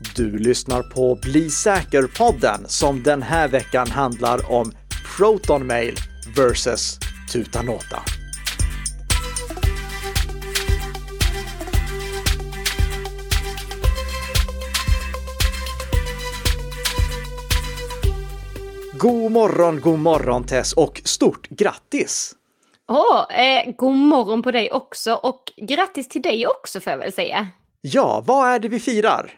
Du lyssnar på Bli säker-podden som den här veckan handlar om Proton Mail vs Tutanota. God morgon, god morgon Tess och stort grattis! Åh, oh, eh, god morgon på dig också och grattis till dig också får jag väl säga. Ja, vad är det vi firar?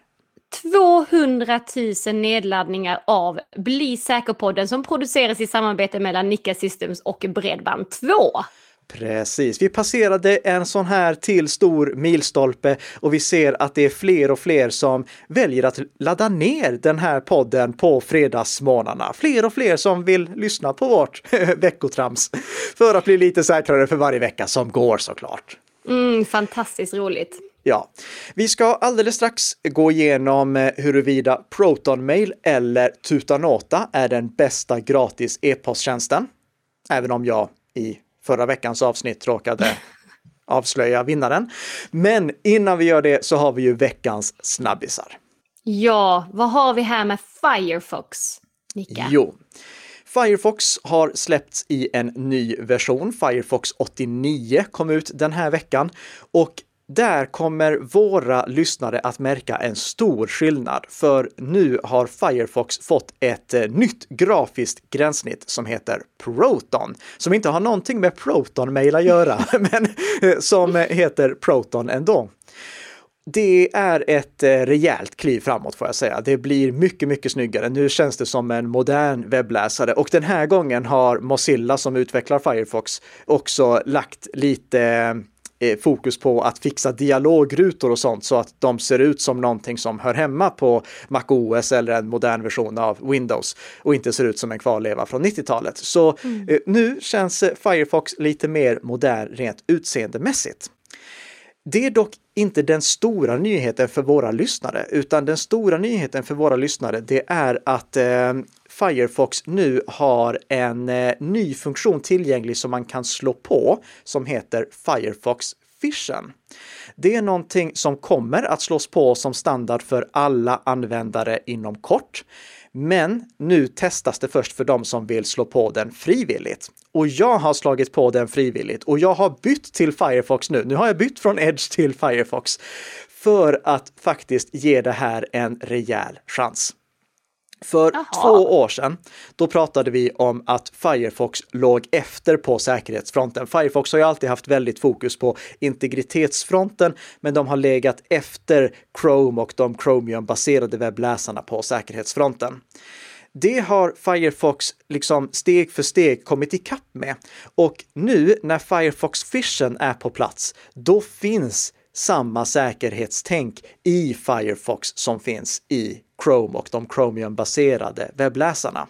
200 000 nedladdningar av Bli säker-podden som produceras i samarbete mellan Nika Systems och Bredband2. Precis, vi passerade en sån här till stor milstolpe och vi ser att det är fler och fler som väljer att ladda ner den här podden på fredagsmorgnarna. Fler och fler som vill lyssna på vårt veckotrams för att bli lite säkrare för varje vecka som går såklart. Mm, fantastiskt roligt. Ja, vi ska alldeles strax gå igenom eh, huruvida ProtonMail eller Tutanota är den bästa gratis e-posttjänsten. Även om jag i förra veckans avsnitt råkade avslöja vinnaren. Men innan vi gör det så har vi ju veckans snabbisar. Ja, vad har vi här med Firefox, Nika? Jo, Firefox har släppts i en ny version. Firefox 89 kom ut den här veckan och där kommer våra lyssnare att märka en stor skillnad, för nu har Firefox fått ett eh, nytt grafiskt gränssnitt som heter Proton, som inte har någonting med Proton-mail att göra, men eh, som heter Proton ändå. Det är ett eh, rejält kliv framåt får jag säga. Det blir mycket, mycket snyggare. Nu känns det som en modern webbläsare och den här gången har Mozilla som utvecklar Firefox också lagt lite fokus på att fixa dialogrutor och sånt så att de ser ut som någonting som hör hemma på MacOS eller en modern version av Windows och inte ser ut som en kvarleva från 90-talet. Så mm. Eh, nu känns eh, Firefox lite mer modern rent utseendemässigt. Det är dock inte den stora nyheten för våra lyssnare, utan den stora nyheten för våra lyssnare, det är att eh, Firefox nu har en eh, ny funktion tillgänglig som man kan slå på som heter Firefox Vision. Det är någonting som kommer att slås på som standard för alla användare inom kort. Men nu testas det först för de som vill slå på den frivilligt. Och jag har slagit på den frivilligt och jag har bytt till Firefox nu. Nu har jag bytt från Edge till Firefox för att faktiskt ge det här en rejäl chans. För Aha. två år sedan, då pratade vi om att Firefox låg efter på säkerhetsfronten. Firefox har ju alltid haft väldigt fokus på integritetsfronten, men de har legat efter Chrome och de Chromium-baserade webbläsarna på säkerhetsfronten. Det har Firefox liksom steg för steg kommit ikapp med. Och nu när Firefox Vision är på plats, då finns samma säkerhetstänk i Firefox som finns i Chrome och de Chromium-baserade webbläsarna.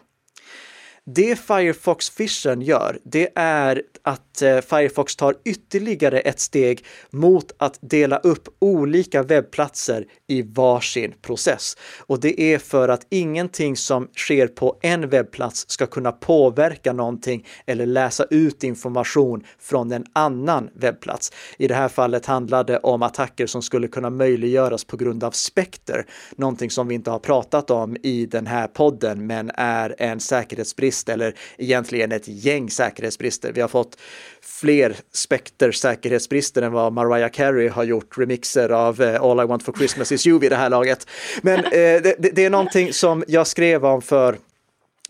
Det Firefox Vision gör, det är att eh, Firefox tar ytterligare ett steg mot att dela upp olika webbplatser i varsin process. Och det är för att ingenting som sker på en webbplats ska kunna påverka någonting eller läsa ut information från en annan webbplats. I det här fallet handlar det om attacker som skulle kunna möjliggöras på grund av Spectre, någonting som vi inte har pratat om i den här podden, men är en säkerhetsbrist eller egentligen ett gäng säkerhetsbrister. Vi har fått fler Spectre säkerhetsbrister än vad Mariah Carey har gjort remixer av eh, All I Want For Christmas Is You vid det här laget. Men eh, det, det är någonting som jag skrev om för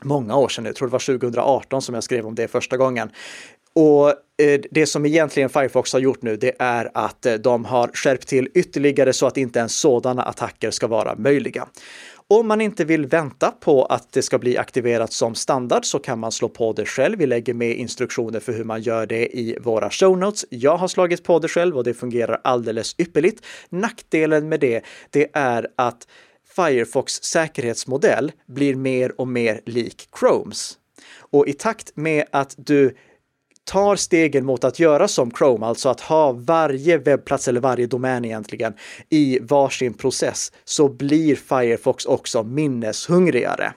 många år sedan, jag tror det var 2018 som jag skrev om det första gången. Och eh, det som egentligen Firefox har gjort nu, det är att eh, de har skärpt till ytterligare så att inte ens sådana attacker ska vara möjliga. Om man inte vill vänta på att det ska bli aktiverat som standard så kan man slå på det själv. Vi lägger med instruktioner för hur man gör det i våra show notes. Jag har slagit på det själv och det fungerar alldeles ypperligt. Nackdelen med det, det är att Firefox säkerhetsmodell blir mer och mer lik Chromes. Och i takt med att du tar stegen mot att göra som Chrome, alltså att ha varje webbplats eller varje domän egentligen i varsin process, så blir Firefox också minneshungrigare.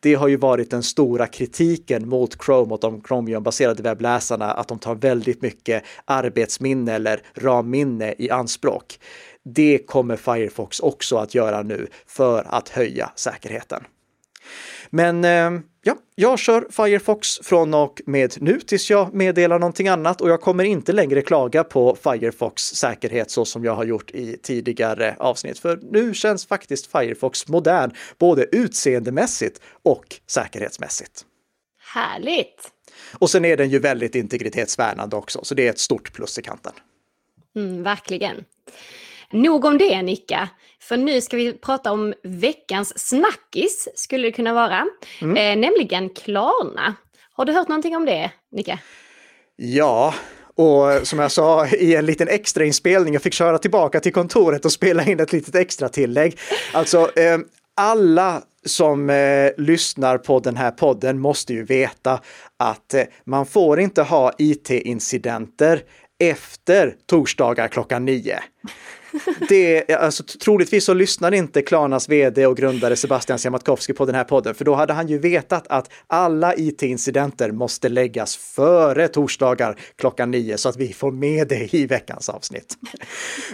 Det har ju varit den stora kritiken mot Chrome och de Chromium-baserade webbläsarna, att de tar väldigt mycket arbetsminne eller ramminne i anspråk Det kommer Firefox också att göra nu för att höja säkerheten. Men eh, ja, jag kör Firefox från och med nu tills jag meddelar någonting annat och jag kommer inte längre klaga på Firefox säkerhet så som jag har gjort i tidigare avsnitt. För nu känns faktiskt Firefox modern, både utseendemässigt och säkerhetsmässigt. Härligt! Och sen är den ju väldigt integritetsvärnande också, så det är ett stort plus i kanten. Mm, verkligen. Nog om det, Nicka. För nu ska vi prata om veckans snackis, skulle det kunna vara. Mm. Eh, nämligen Klarna. Har du hört någonting om det, Nicka? Ja, och som jag sa i en liten extra inspelning, jag fick köra tillbaka till kontoret och spela in ett litet extra tillägg. Alltså, eh, alla som eh, lyssnar på den här podden måste ju veta att eh, man får inte ha it-incidenter efter torsdagar klockan nio. Det, alltså, troligtvis så lyssnar inte Klarnas vd och grundare Sebastian Siemiatkowski på den här podden, för då hade han ju vetat att alla it-incidenter måste läggas före torsdagar klockan nio så att vi får med det i veckans avsnitt.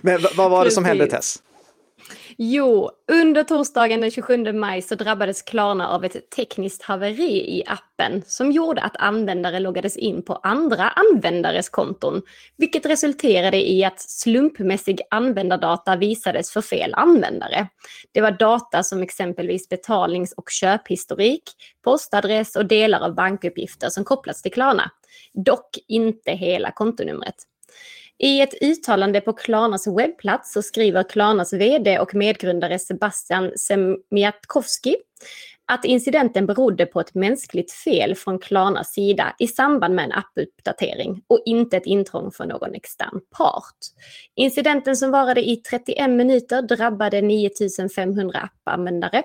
Men vad var det som hände Tess? Jo, under torsdagen den 27 maj så drabbades Klarna av ett tekniskt haveri i appen som gjorde att användare loggades in på andra användares konton, vilket resulterade i att slumpmässig användardata visades för fel användare. Det var data som exempelvis betalnings och köphistorik, postadress och delar av bankuppgifter som kopplats till Klarna. Dock inte hela kontonumret. I ett uttalande på Klarnas webbplats så skriver Klarnas vd och medgrundare Sebastian Semiatkowski att incidenten berodde på ett mänskligt fel från Klarnas sida i samband med en appuppdatering och inte ett intrång från någon extern part. Incidenten som varade i 31 minuter drabbade 9500 appanvändare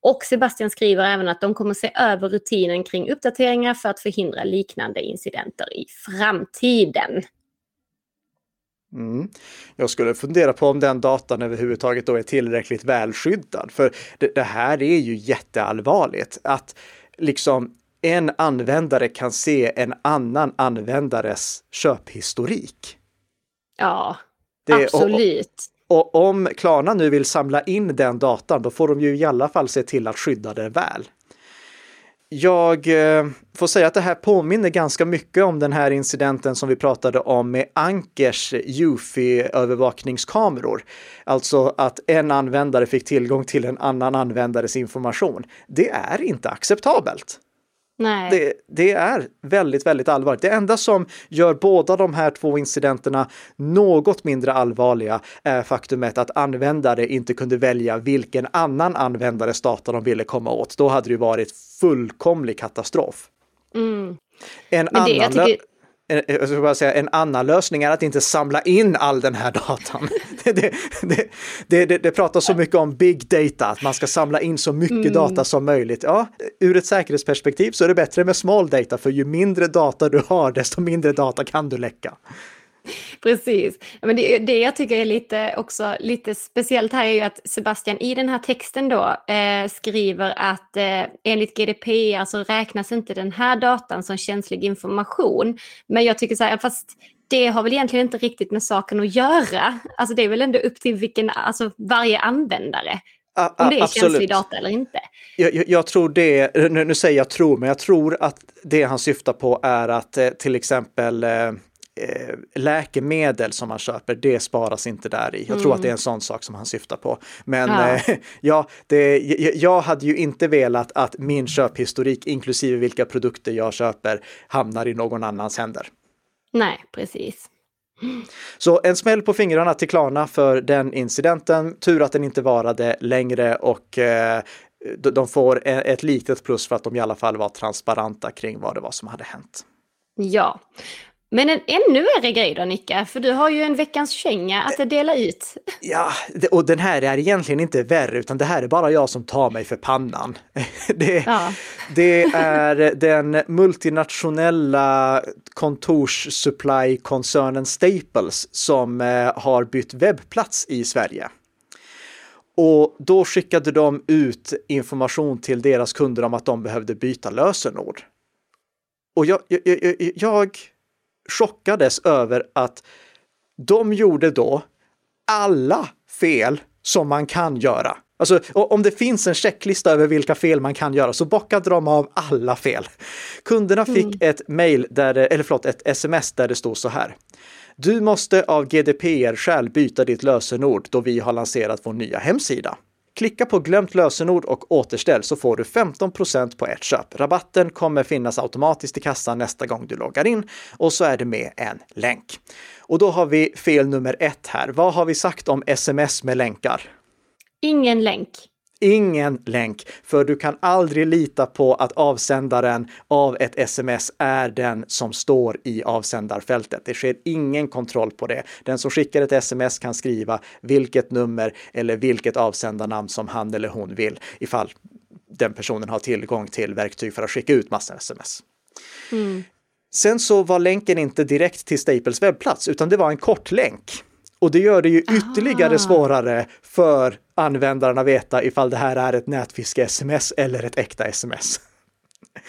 och Sebastian skriver även att de kommer se över rutinen kring uppdateringar för att förhindra liknande incidenter i framtiden. Mm. Jag skulle fundera på om den datan överhuvudtaget då är tillräckligt välskyddad. För det, det, här är ju jätteallvarligt. Att liksom en användare kan se en annan användares köphistorik. Ja, det, absolut. Och, och, och om Klarna nu vill samla in den datan, då får de ju i alla fall se till att skydda det väl. Jag eh, får säga att det här påminner ganska mycket om den här incidenten som vi pratade om med Ankers UFI-övervakningskameror. Alltså att en användare fick tillgång till en annan användares information. Det är inte acceptabelt. Det, det, är väldigt, väldigt allvarligt. Det enda som gör båda de här två incidenterna något mindre allvarliga är faktumet att användare inte kunde välja vilken annan användares data de ville komma åt. Då hade det varit fullkomlig katastrof. Mm. En Men annan det, jag tycker jag ska bara säga, en annan lösning är att inte samla in all den här datan. Det, det, det, det, pratas så mycket om big data, att man ska samla in så mycket mm. data som möjligt. Ja, ur ett säkerhetsperspektiv så är det bättre med small data, för ju mindre data du har, desto mindre data kan du läcka. Precis. Men det, det jag tycker är lite, också, lite speciellt här är ju att Sebastian i den här texten då eh, skriver att eh, enligt GDPR så räknas inte den här datan som känslig information. Men jag tycker så här, fast det har väl egentligen inte riktigt med saken att göra. Alltså det är väl ändå upp till vilken, alltså varje användare. om det är absolut. känslig data eller inte. Jag, jag, jag tror det, nu, nu, säger jag tror, men jag tror att det han syftar på är att eh, till exempel Eh, läkemedel som man köper, det sparas inte där i. Jag mm. tror att det är en mm. sån sak som han syftar på. Men ja, eh, ja det, jag hade ju inte velat att min köphistorik, inklusive vilka produkter jag köper, hamnar i någon annans händer. Nej, precis. Så en smäll på fingrarna till Klarna för den incidenten. Tur att den inte varade längre och eh, de får e-, ett litet plus för att de i alla fall var transparenta kring vad det var som hade hänt. Ja, men en ännu värre grej då Nicka, för du har ju en veckans känga att dela ut. Ja, och den här är egentligen inte värre, utan det här är bara jag som tar mig för pannan. Det, ja. det är den multinationella kontorssupply-koncernen Staples som eh, har bytt webbplats i Sverige. Och då skickade de ut information till deras kunder om att de behövde byta lösenord. Och jag, jag, jag, jag chockades över att de gjorde då alla fel som man kan göra. Alltså om det finns en checklista över vilka fel man kan göra så bockade de av alla fel. Kunderna fick mm. ett mail, där det, eller förlåt, ett sms där det stod så här. Du måste av GDPR-skäl byta ditt lösenord då vi har lanserat vår nya hemsida. Klicka på glömt lösenord och återställ så får du 15% på ett köp. Rabatten kommer finnas automatiskt i kassan nästa gång du loggar in och så är det med en länk. Och då har vi fel nummer ett här. Vad har vi sagt om sms med länkar? Ingen länk. Ingen länk, för du kan aldrig lita på att avsändaren av ett sms är den som står i avsändarfältet. Det sker ingen kontroll på det. Den som skickar ett sms kan skriva vilket nummer eller vilket avsändarnamn som han eller hon vill ifall den personen har tillgång till verktyg för att skicka ut massa sms. Mm. Sen så var länken inte direkt till Staples webbplats, utan det var en kort länk. Och det gör det ju ytterligare Aha. svårare för användaren att veta ifall det här är ett nätfiske-sms eller ett äkta sms.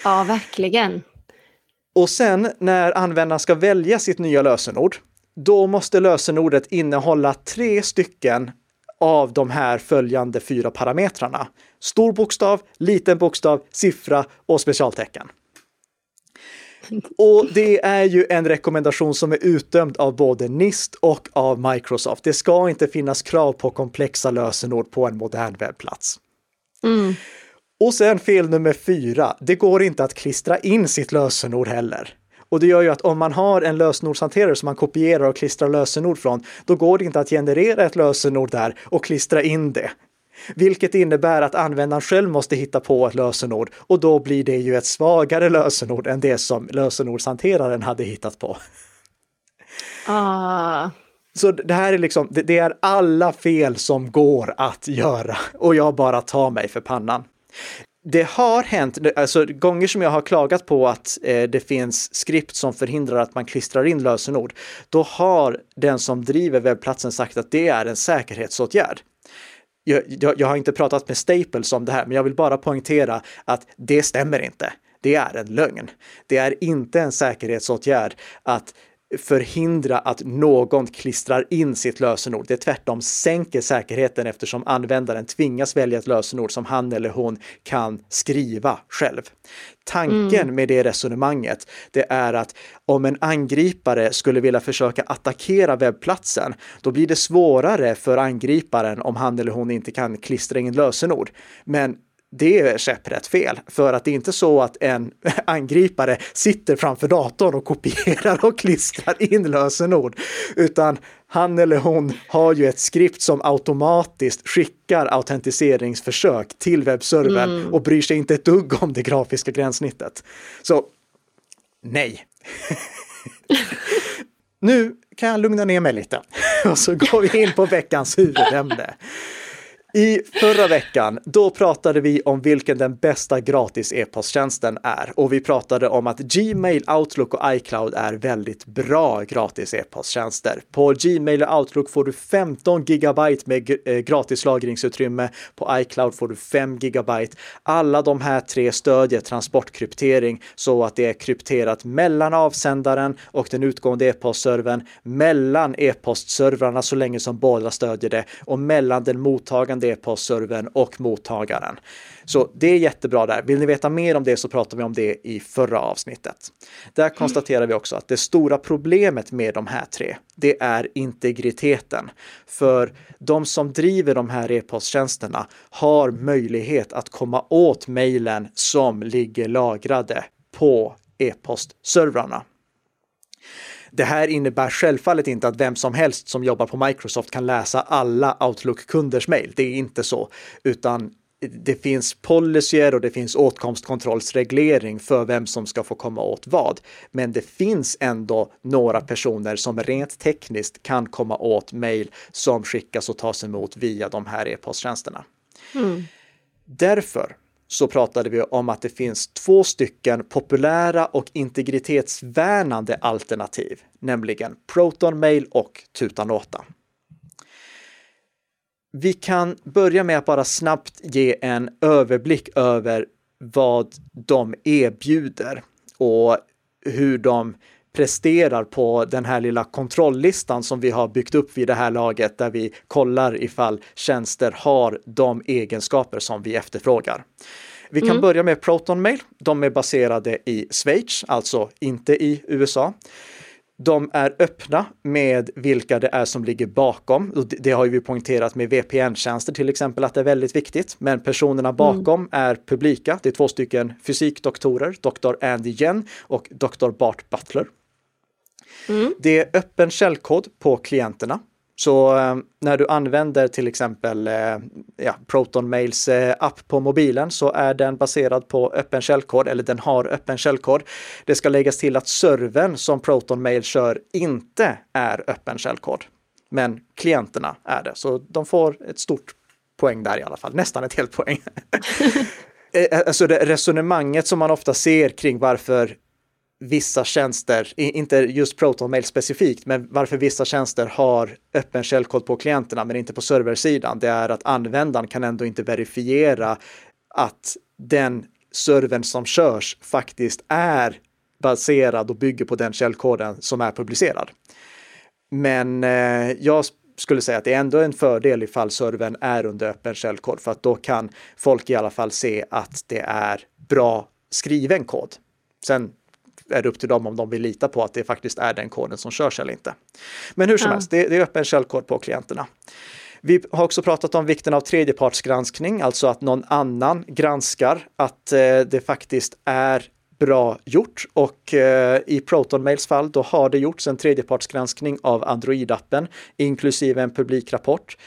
Ja, verkligen. Och sen när användaren ska välja sitt nya lösenord, då måste lösenordet innehålla tre stycken av de här följande fyra parametrarna. Stor bokstav, liten bokstav, siffra och specialtecken. Och det är ju en rekommendation som är utdömd av både NIST och av Microsoft. Det ska inte finnas krav på komplexa lösenord på en modern webbplats. Mm. Och sen fel nummer fyra, det går inte att klistra in sitt lösenord heller. Och det gör ju att om man har en lösenordshanterare som man kopierar och klistrar lösenord från, då går det inte att generera ett lösenord där och klistra in det. Vilket innebär att användaren själv måste hitta på ett lösenord och då blir det ju ett svagare lösenord än det som lösenordshanteraren hade hittat på. Ah. Så det här är liksom, det, är alla fel som går att göra och jag bara tar mig för pannan. Det har hänt, alltså gånger som jag har klagat på att eh, det finns skript som förhindrar att man klistrar in lösenord, då har den som driver webbplatsen sagt att det är en säkerhetsåtgärd jag, jag, jag har inte pratat med Staples om det här, men jag vill bara poängtera att det stämmer inte. Det är en lögn. Det är inte en säkerhetsåtgärd att förhindra att någon klistrar in sitt lösenord. Det tvärtom sänker säkerheten eftersom användaren tvingas välja ett lösenord som han eller hon kan skriva själv. Tanken mm. med det resonemanget, det är att om en angripare skulle vilja försöka attackera webbplatsen, då blir det svårare för angriparen om han eller hon inte kan klistra in lösenord. Men det är käpprätt fel. För att det är inte så att en angripare sitter framför datorn och kopierar och klistrar in lösenord, utan han eller hon har ju ett skript som automatiskt skickar autentiseringsförsök till webbservern mm. och bryr sig inte ett dugg om det grafiska gränssnittet. Så nej. nu kan jag lugna ner mig lite och så går vi in på veckans huvudämne. I förra veckan, då pratade vi om vilken den bästa gratis e-posttjänsten är och vi pratade om att Gmail, Outlook och iCloud är väldigt bra gratis e-posttjänster. På Gmail och Outlook får du 15 gigabyte med eh, gratis lagringsutrymme. På iCloud får du 5 gigabyte. Alla de här tre stödjer transportkryptering så att det är krypterat mellan avsändaren och den utgående e-postservern, mellan e-postservrarna så länge som båda stödjer det och mellan den mottagande e-postservern och mottagaren. Så det är jättebra där. Vill ni veta mer om det så pratar vi om det i förra avsnittet. Där konstaterar vi också att det stora problemet med de här tre, det är integriteten. För de som driver de här e-posttjänsterna har möjlighet att komma åt mejlen som ligger lagrade på e-postservrarna. Det här innebär självfallet inte att vem som helst som jobbar på Microsoft kan läsa alla Outlook-kunders mejl. Det är inte så, utan det finns policyer och det finns åtkomstkontrollsreglering för vem som ska få komma åt vad. Men det finns ändå några personer som rent tekniskt kan komma åt mejl som skickas och tas emot via de här e-posttjänsterna. Mm. Därför så pratade vi om att det finns två stycken populära och integritetsvärnande alternativ, nämligen Proton Mail och Tutanota. Vi kan börja med att bara snabbt ge en överblick över vad de erbjuder och hur de presterar på den här lilla kontrolllistan som vi har byggt upp vid det här laget där vi kollar ifall tjänster har de egenskaper som vi efterfrågar. Vi kan mm. börja med Proton Mail. De är baserade i Schweiz, alltså inte i USA. De är öppna med vilka det är som ligger bakom. Det har vi poängterat med VPN-tjänster till exempel att det är väldigt viktigt. Men personerna bakom mm. är publika. Det är två stycken fysikdoktorer, Dr. Andy Yen och Dr. Bart Butler. Mm. Det är öppen källkod på klienterna så eh, när du använder till exempel eh, ja, Proton Mails eh, app på mobilen så är den baserad på öppen källkod eller den har öppen källkod. Det ska läggas till att servern som Proton Mail kör inte är öppen källkod. Men klienterna är det, så de får ett stort poäng där i alla fall, nästan ett helt poäng. alltså det resonemanget som man ofta ser kring varför vissa tjänster, inte just Proton Mail specifikt, men varför vissa tjänster har öppen källkod på klienterna men inte på serversidan, det är att användaren kan ändå inte verifiera att den servern som körs faktiskt är baserad och bygger på den källkoden som är publicerad. Men eh, jag skulle säga att det är ändå en fördel ifall servern är under öppen källkod för att då kan folk i alla fall se att det är bra skriven kod. Sen är det upp till dem om de vill lita på att det faktiskt är den koden som körs eller inte. Men hur som ja. helst, det, det är öppen källkod på klienterna. Vi har också pratat om vikten av tredjepartsgranskning, alltså att någon annan granskar att eh, det faktiskt är bra gjort och eh, i ProtonMails fall då har det gjorts en tredjepartsgranskning av Android-appen inklusive en publikrapport.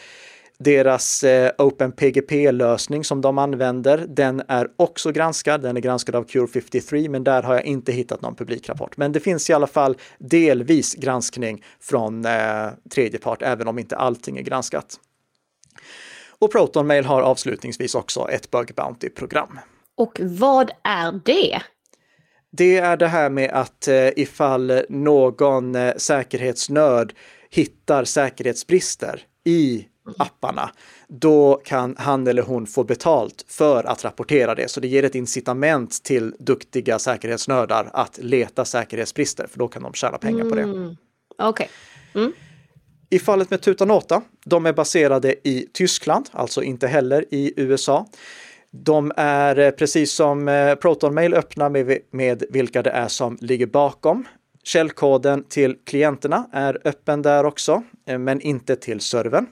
Deras eh, OpenPGP-lösning som de använder, den är också granskad. Den är granskad av Cure53, men där har jag inte hittat någon publikrapport. Men det finns i alla fall delvis granskning från eh, tredje part, även om inte allting är granskat. Och ProtonMail har avslutningsvis också ett Bug Bounty-program. Och vad är det? Det är det här med att eh, ifall någon eh, säkerhetsnörd hittar säkerhetsbrister i apparna, då kan han eller hon få betalt för att rapportera det. Så det ger ett incitament till duktiga säkerhetsnördar att leta säkerhetsbrister, för då kan de tjäna pengar på det. Mm. Okay. Mm. I fallet med Tutanota, de är baserade i Tyskland, alltså inte heller i USA. De är eh, precis som eh, ProtonMail öppna med, med vilka det är som ligger bakom. Källkoden till klienterna är öppen där också, eh, men inte till servern.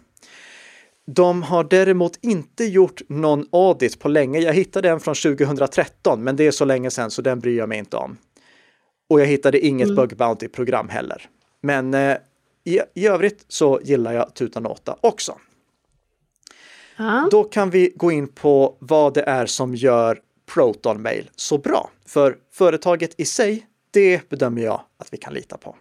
De har däremot inte gjort någon audit på länge. Jag hittade en från 2013, men det är så länge sedan så den bryr jag mig inte om. Och jag hittade inget mm. bug bounty-program heller. Men eh, i, i övrigt så gillar jag Tutanota också. Ah. Då kan vi gå in på vad det är som gör Proton Mail så bra. För företaget i sig, det bedömer jag att vi kan lita på.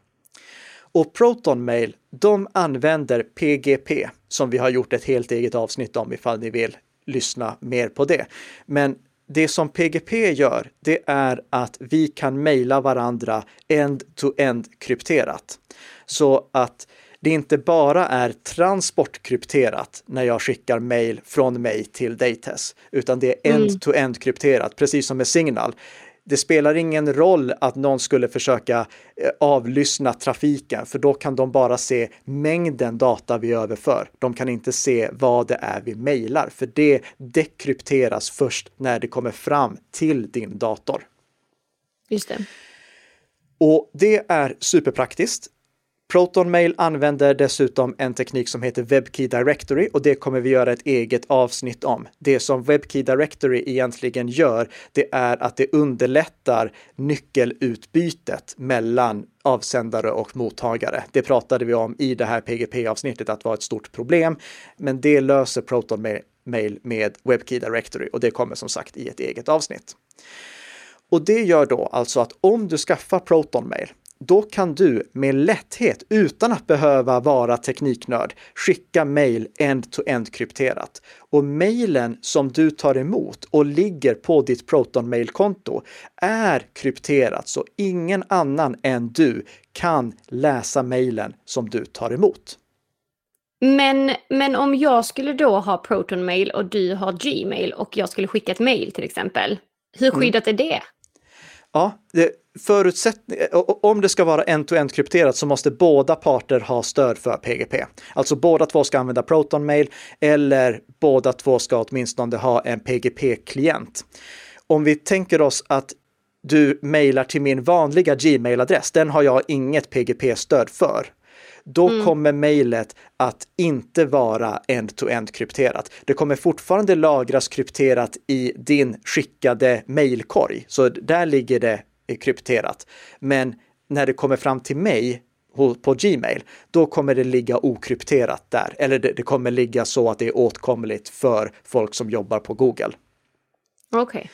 Och Proton Mail, de använder PGP som vi har gjort ett helt eget avsnitt om ifall ni vill lyssna mer på det. Men det som PGP gör, det är att vi kan mejla varandra end-to-end krypterat. Så att det inte bara är transportkrypterat när jag skickar mejl från mig till Dates, utan det är mm. end-to-end krypterat, precis som med Signal det spelar ingen roll att någon skulle försöka eh, avlyssna trafiken, för då kan de bara se mängden data vi överför. De kan inte se vad det är vi mejlar, för det dekrypteras först när det kommer fram till din dator. Just det. Och det är superpraktiskt. ProtonMail använder dessutom en teknik som heter WebKey Directory och det kommer vi göra ett eget avsnitt om. Det som WebKey Directory egentligen gör, det är att det underlättar nyckelutbytet mellan avsändare och mottagare. Det pratade vi om i det här PGP-avsnittet att vara ett stort problem, men det löser ProtonMail med WebKey Directory och det kommer som sagt i ett eget avsnitt. Och det gör då alltså att om du skaffar ProtonMail då kan du med lätthet, utan att behöva vara tekniknörd, skicka mejl end-to-end krypterat. Och mejlen som du tar emot och ligger på ditt Proton Mail-konto är krypterat, så ingen annan än du kan läsa mejlen som du tar emot. Men, men om jag skulle då ha Proton Mail och du har Gmail och jag skulle skicka ett mejl till exempel, hur mm. skyddat mm. är det? Ja, det, förutsättning, om det ska vara end-to-end krypterat så måste båda parter ha stöd för PGP. Alltså båda två ska använda Proton Mail eller båda två ska åtminstone ha en PGP-klient. Om vi tänker oss att du mejlar till min vanliga Gmail-adress, den har jag inget PGP-stöd för. Då mm. kommer mejlet att inte vara end-to-end krypterat. Det kommer fortfarande lagras krypterat i din skickade mejlkorg, så där ligger det krypterat. Men när det kommer fram till mig på Gmail, då kommer det ligga okrypterat där. Eller det, det kommer ligga så att det är åtkomligt för folk som jobbar på Google. Okej. Okay.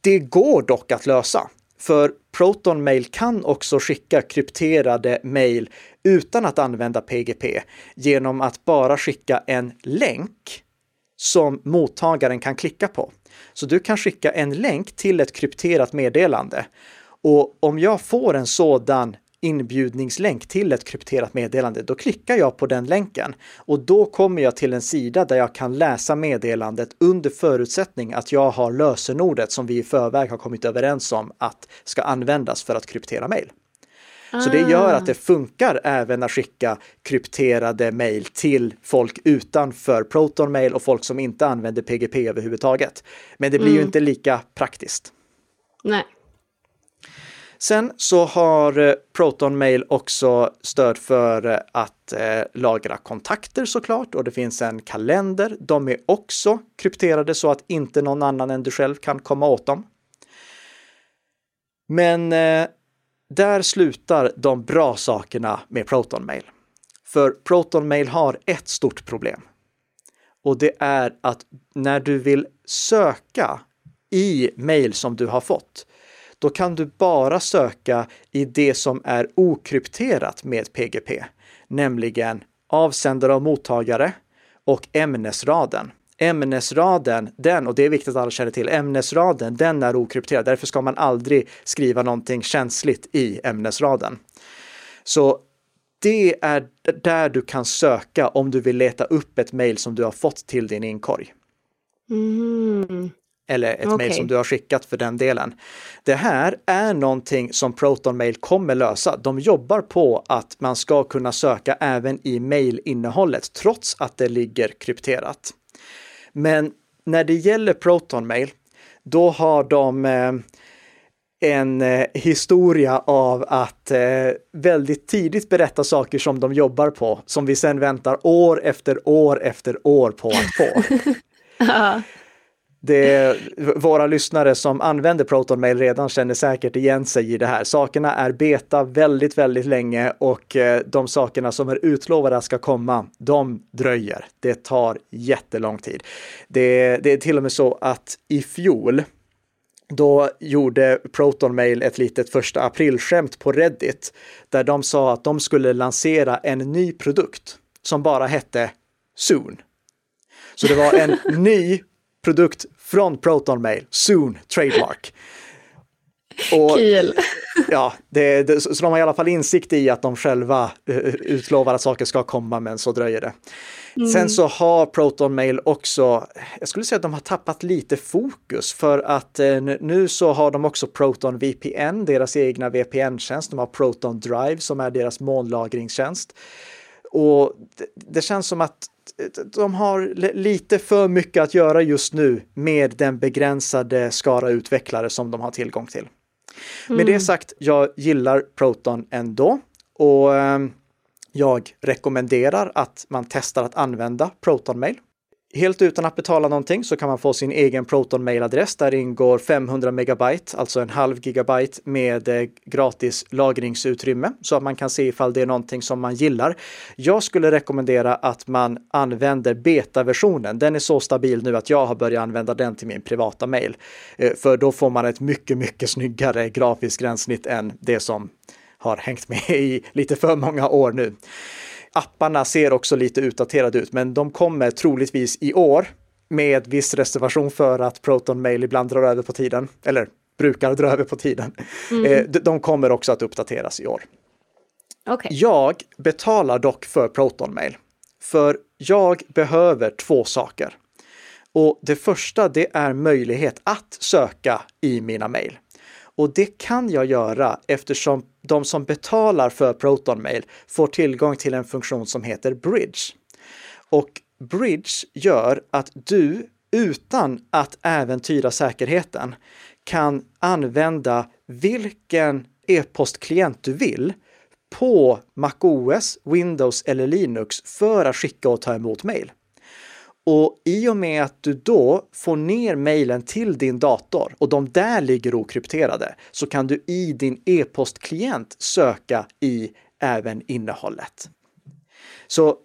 Det går dock att lösa. För Proton Mail kan också skicka krypterade mail utan att använda PGP genom att bara skicka en länk som mottagaren kan klicka på. Så du kan skicka en länk till ett krypterat meddelande. Och om jag får en sådan inbjudningslänk till ett krypterat meddelande, då klickar jag på den länken och då kommer jag till en sida där jag kan läsa meddelandet under förutsättning att jag har lösenordet som vi i förväg har kommit överens om att ska användas för att kryptera mejl. Så det gör att det ah. funkar även att skicka krypterade mejl till folk utanför Proton Mail och folk som inte använder PGP överhuvudtaget. Men det blir mm. ju inte lika praktiskt. Nej. Sen så har eh, Proton Mail också stöd för eh, att eh, lagra kontakter såklart och det finns en kalender. De är också krypterade så att inte någon annan än du själv kan komma åt dem. Men eh, där slutar de bra sakerna med Proton Mail. För Proton Mail har ett stort problem. Och det är att när du vill söka i mail som du har fått, då kan du bara söka i det som är okrypterat med PGP, nämligen avsändare och mottagare och ämnesraden. Ämnesraden, den, och det är viktigt att alla känner till, ämnesraden, den är okrypterad. Därför ska man aldrig skriva någonting känsligt i ämnesraden. Så det är där du kan söka om du vill leta upp ett mejl som du har fått till din inkorg. Mm. Eller ett okay. mejl som du har skickat för den delen. Det här är någonting som Proton Mail kommer lösa. De jobbar på att man ska kunna söka även i mejlinnehållet trots att det ligger krypterat. Men när det gäller protonmail, då har de eh, en eh, historia av att eh, väldigt tidigt berätta saker som de jobbar på, som vi sen väntar år efter år efter år på att få. Det, våra lyssnare som använder Proton Mail redan känner säkert igen sig i det här. Sakerna är beta väldigt, väldigt länge och eh, de sakerna som är utlovade att ska komma, de dröjer. Det tar jättelång tid. Det, det är till och med så att i fjol, då gjorde ProtonMail ett litet första aprilskämt på Reddit där de sa att de skulle lansera en ny produkt som bara hette Soon. Så det var en ny produkt från Proton Mail, Soon Trademark. Och, Kul! Ja, det, det, så de har i alla fall insikt i att de själva uh, utlovar att saker ska komma, men så dröjer det. Mm. Sen så har Proton Mail också, jag skulle säga att de har tappat lite fokus för att eh, nu så har de också Proton VPN, deras egna VPN-tjänst. De har Proton Drive som är deras molnlagringstjänst. Och det, det känns som att de har lite för mycket att göra just nu med den begränsade skara utvecklare som de har tillgång till. Mm. Med det mm. sagt, jag gillar Proton ändå och ehm, jag rekommenderar att man testar att använda Proton Mail. Helt utan att betala någonting så kan man få sin egen Proton mailadress. Där ingår 500 megabyte, alltså en halv gigabyte med eh, gratis lagringsutrymme så att man kan se ifall det är någonting som man gillar. Jag skulle rekommendera att man använder betaversionen. Den är så stabil nu att jag har börjat använda den till min privata mail. Eh, för då får man ett mycket, mycket snyggare grafiskt gränssnitt än det som har hängt med i lite för många år nu. Apparna ser också lite utdaterade ut, men de kommer troligtvis i år med viss reservation för att Proton Mail ibland drar över på tiden, eller brukar dra över på tiden. Mm. De kommer också att uppdateras i år. Okay. Jag betalar dock för Proton Mail, för jag behöver två saker. Och det första, det är möjlighet att söka i mina mejl. Och det kan jag göra eftersom de som betalar för ProtonMail får tillgång till en funktion som heter Bridge. Och Bridge gör att du utan att äventyra säkerheten kan använda vilken e-postklient du vill på MacOS, Windows eller Linux för att skicka och ta emot mejl. Och i och med att du då får ner mejlen till din dator och de där ligger okrypterade så kan du i din e-postklient söka i även innehållet. Så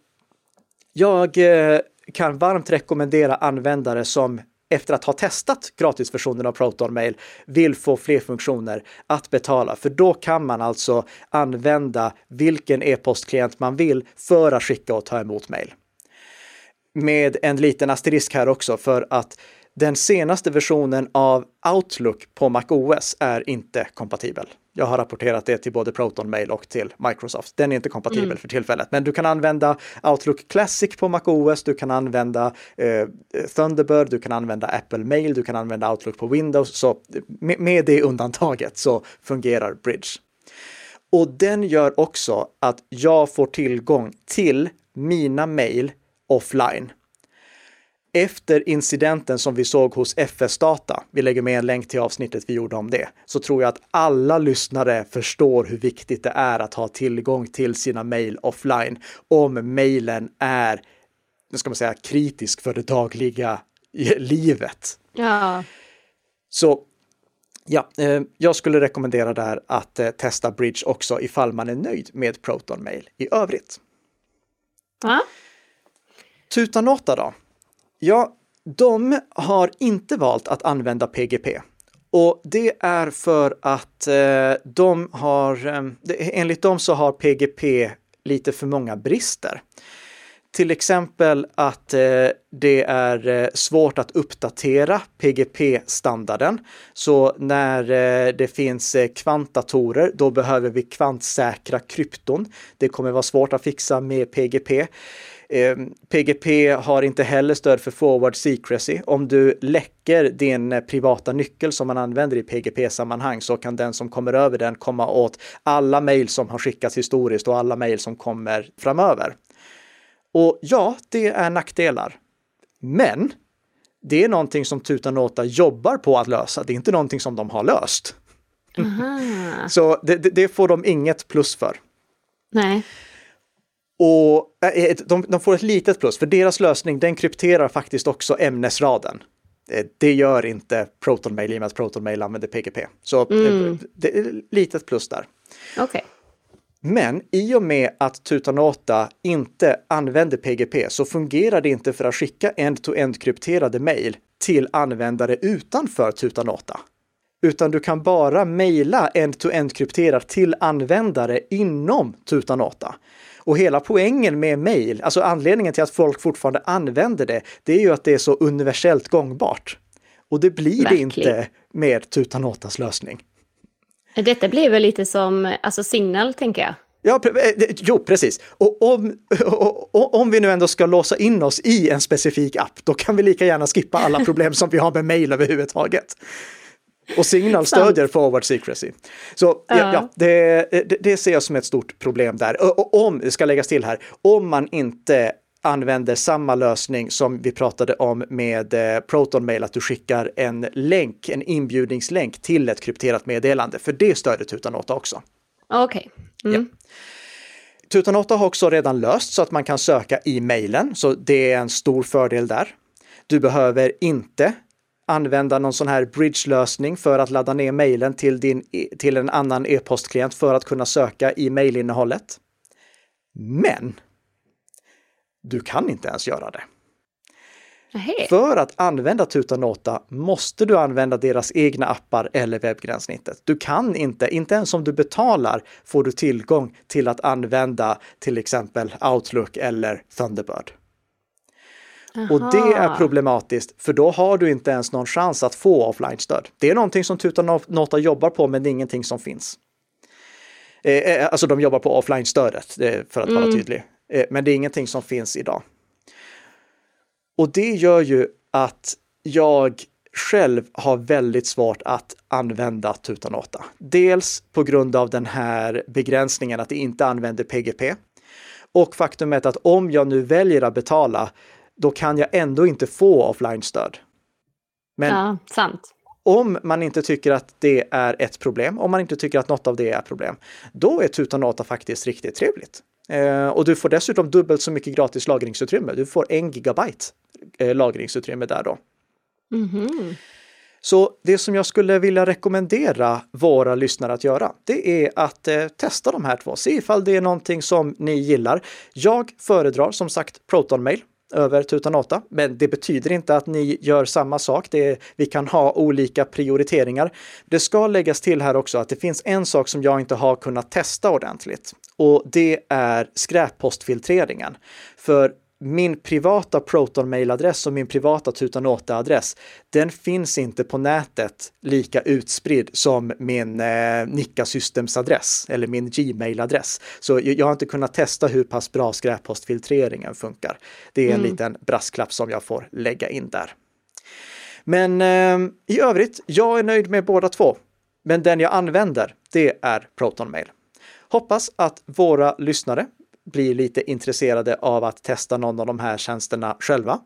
jag eh, kan varmt rekommendera användare som efter att ha testat gratisversionen av ProtonMail vill få fler funktioner att betala. För då kan man alltså använda vilken e-postklient man vill för att skicka och ta emot mejl. Med en liten asterisk här också för att den senaste versionen av Outlook på MacOS är inte kompatibel. Jag har rapporterat det till både Proton Mail och till Microsoft. Den är inte kompatibel mm. för tillfället, men du kan använda Outlook Classic på MacOS, du kan använda eh, Thunderbird, du kan använda Apple Mail, du kan använda Outlook på Windows. Så med, med det undantaget så fungerar Bridge. Och den gör också att jag får tillgång till mina mejl offline efter incidenten som vi såg hos FS Data, vi lägger med en länk till avsnittet vi gjorde om det, så tror jag att alla lyssnare förstår hur viktigt det är att ha tillgång till sina mejl offline om mejlen är, nu ska man säga, kritisk för det dagliga livet. Ja. Så ja, eh, jag skulle rekommendera där att eh, testa Bridge också ifall man är nöjd med Proton Mail i övrigt. Ja. Tutanota då? Ja, de har inte valt att använda PGP. Och det är för att eh, de har, eh, enligt dem så har PGP lite för många brister. Till exempel att eh, det är eh, svårt att uppdatera PGP-standarden. Så när eh, det finns eh, kvantdatorer, då behöver vi kvantsäkra krypton. Det kommer vara svårt att fixa med PGP. PGP ehm, har inte heller stöd för forward secrecy. Om du läcker din eh, privata nyckel som man använder i PGP-sammanhang så kan den som kommer över den komma åt alla mejl som har skickats historiskt och alla mejl som kommer framöver. Och ja, det är nackdelar. Men det är någonting som Tutanota jobbar på att lösa. Det är inte någonting som de har löst. Så det, det, får de inget plus för. Nej. Och äh, de, de, får ett litet plus, för deras lösning den krypterar faktiskt också ämnesraden. Det gör inte ProtonMail i och med att ProtonMail använder PGP. Så eh, mm. det är ett litet plus där. Okay. Men i och med att Tutanota inte använder PGP så fungerar det inte för att skicka end-to-end krypterade mejl till användare utanför Tutanota. Utan du kan bara mejla end-to-end krypterat till användare inom Tutanota. Och hela poängen med mail, alltså anledningen till att folk fortfarande använder det, det är ju att det är så universellt gångbart. Och det blir Verkligen. det inte med Tutanotas lösning. Detta blir väl lite som alltså Signal, tänker jag. Ja, eh, jo, precis. Och om, och, om vi nu ändå ska låsa in oss i en specifik app, då kan vi lika gärna skippa alla problem som vi har med mail överhuvudtaget. Och Signal stödjer forward secrecy. Så ja, ja, ja det, det, det, ser jag som ett stort problem där. Och, och om, det ska läggas till här, om man inte använder samma lösning som vi pratade om med eh, ProtonMail, att du skickar en länk, en inbjudningslänk till ett krypterat meddelande, för det stöder Tutanota också. Okej. Okay. Mm. Ja. Tutanota har också redan löst så att man kan söka i mejlen, så det är en stor fördel där. Du behöver inte använda någon sån här bridge-lösning för att ladda ner mejlen till, din, till en annan e-postklient för att kunna söka i mejlinnehållet. Men du kan inte ens göra det. Aha. För att använda Tutanota måste du använda deras egna appar eller webbgränssnittet. Du kan inte, inte ens om du betalar, får du tillgång till att använda till exempel Outlook eller Thunderbird. Aha. Och det är problematiskt, för då har du inte ens någon chans att få offline-stöd. Det är någonting som Tutanota jobbar på, men det är ingenting som finns. Eh, eh alltså de jobbar på offline-stödet, för att mm. vara tydlig. Eh, men det är ingenting som finns idag. Och det gör ju att jag själv har väldigt svårt att använda Tutanota. Dels på grund av den här begränsningen att det inte använder PGP. Och faktumet att om jag nu väljer att betala, då kan jag ändå inte få offline-stöd. Men ja, sant. om man inte tycker att det är ett problem, om man inte tycker att något av det är problem, då är Tutanota faktiskt riktigt trevligt. Eh, och du får dessutom dubbelt så mycket gratis lagringsutrymme. Du får en gigabyte eh, lagringsutrymme där då. Mm -hmm. Så det som jag skulle vilja rekommendera våra lyssnare att göra, det är att eh, testa de här två. Se ifall det är någonting som ni gillar. Jag föredrar som sagt Proton över över Tutanota, men det betyder inte att ni gör samma sak. Det vi kan ha olika prioriteringar. Det ska läggas till här också att det finns en sak som jag inte har kunnat testa ordentligt och det är skräppostfiltreringen. För min privata Proton-mailadress och min privata Tutanota-adress, den finns inte på nätet lika utspridd som min eh, Nika Systems-adress eller min Gmail-adress. Så jag har inte kunnat testa hur pass bra skräppostfiltreringen funkar. Det är en mm. liten brasklapp som jag får lägga in där. Men eh, i övrigt, jag är nöjd med båda två. Men den jag använder, det är Proton Mail. Hoppas att våra lyssnare blir lite intresserade av att testa någon av de här tjänsterna själva.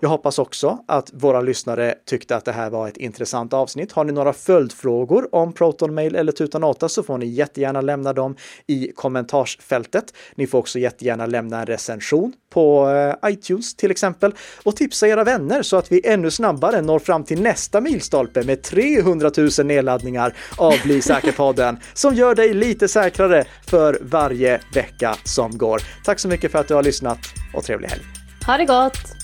Jag hoppas också att våra lyssnare tyckte att det här var ett intressant avsnitt. Har ni några följdfrågor om ProtonMail eller Tutanota så får ni jättegärna lämna dem i kommentarsfältet. Ni får också jättegärna lämna en recension på eh, iTunes till exempel och tipsa era vänner så att vi ännu snabbare når fram till nästa milstolpe med 300 000 nedladdningar av Bli säker-podden som gör dig lite säkrare för varje vecka som går. Tack så mycket för att du har lyssnat och trevlig helg! Ha det gott!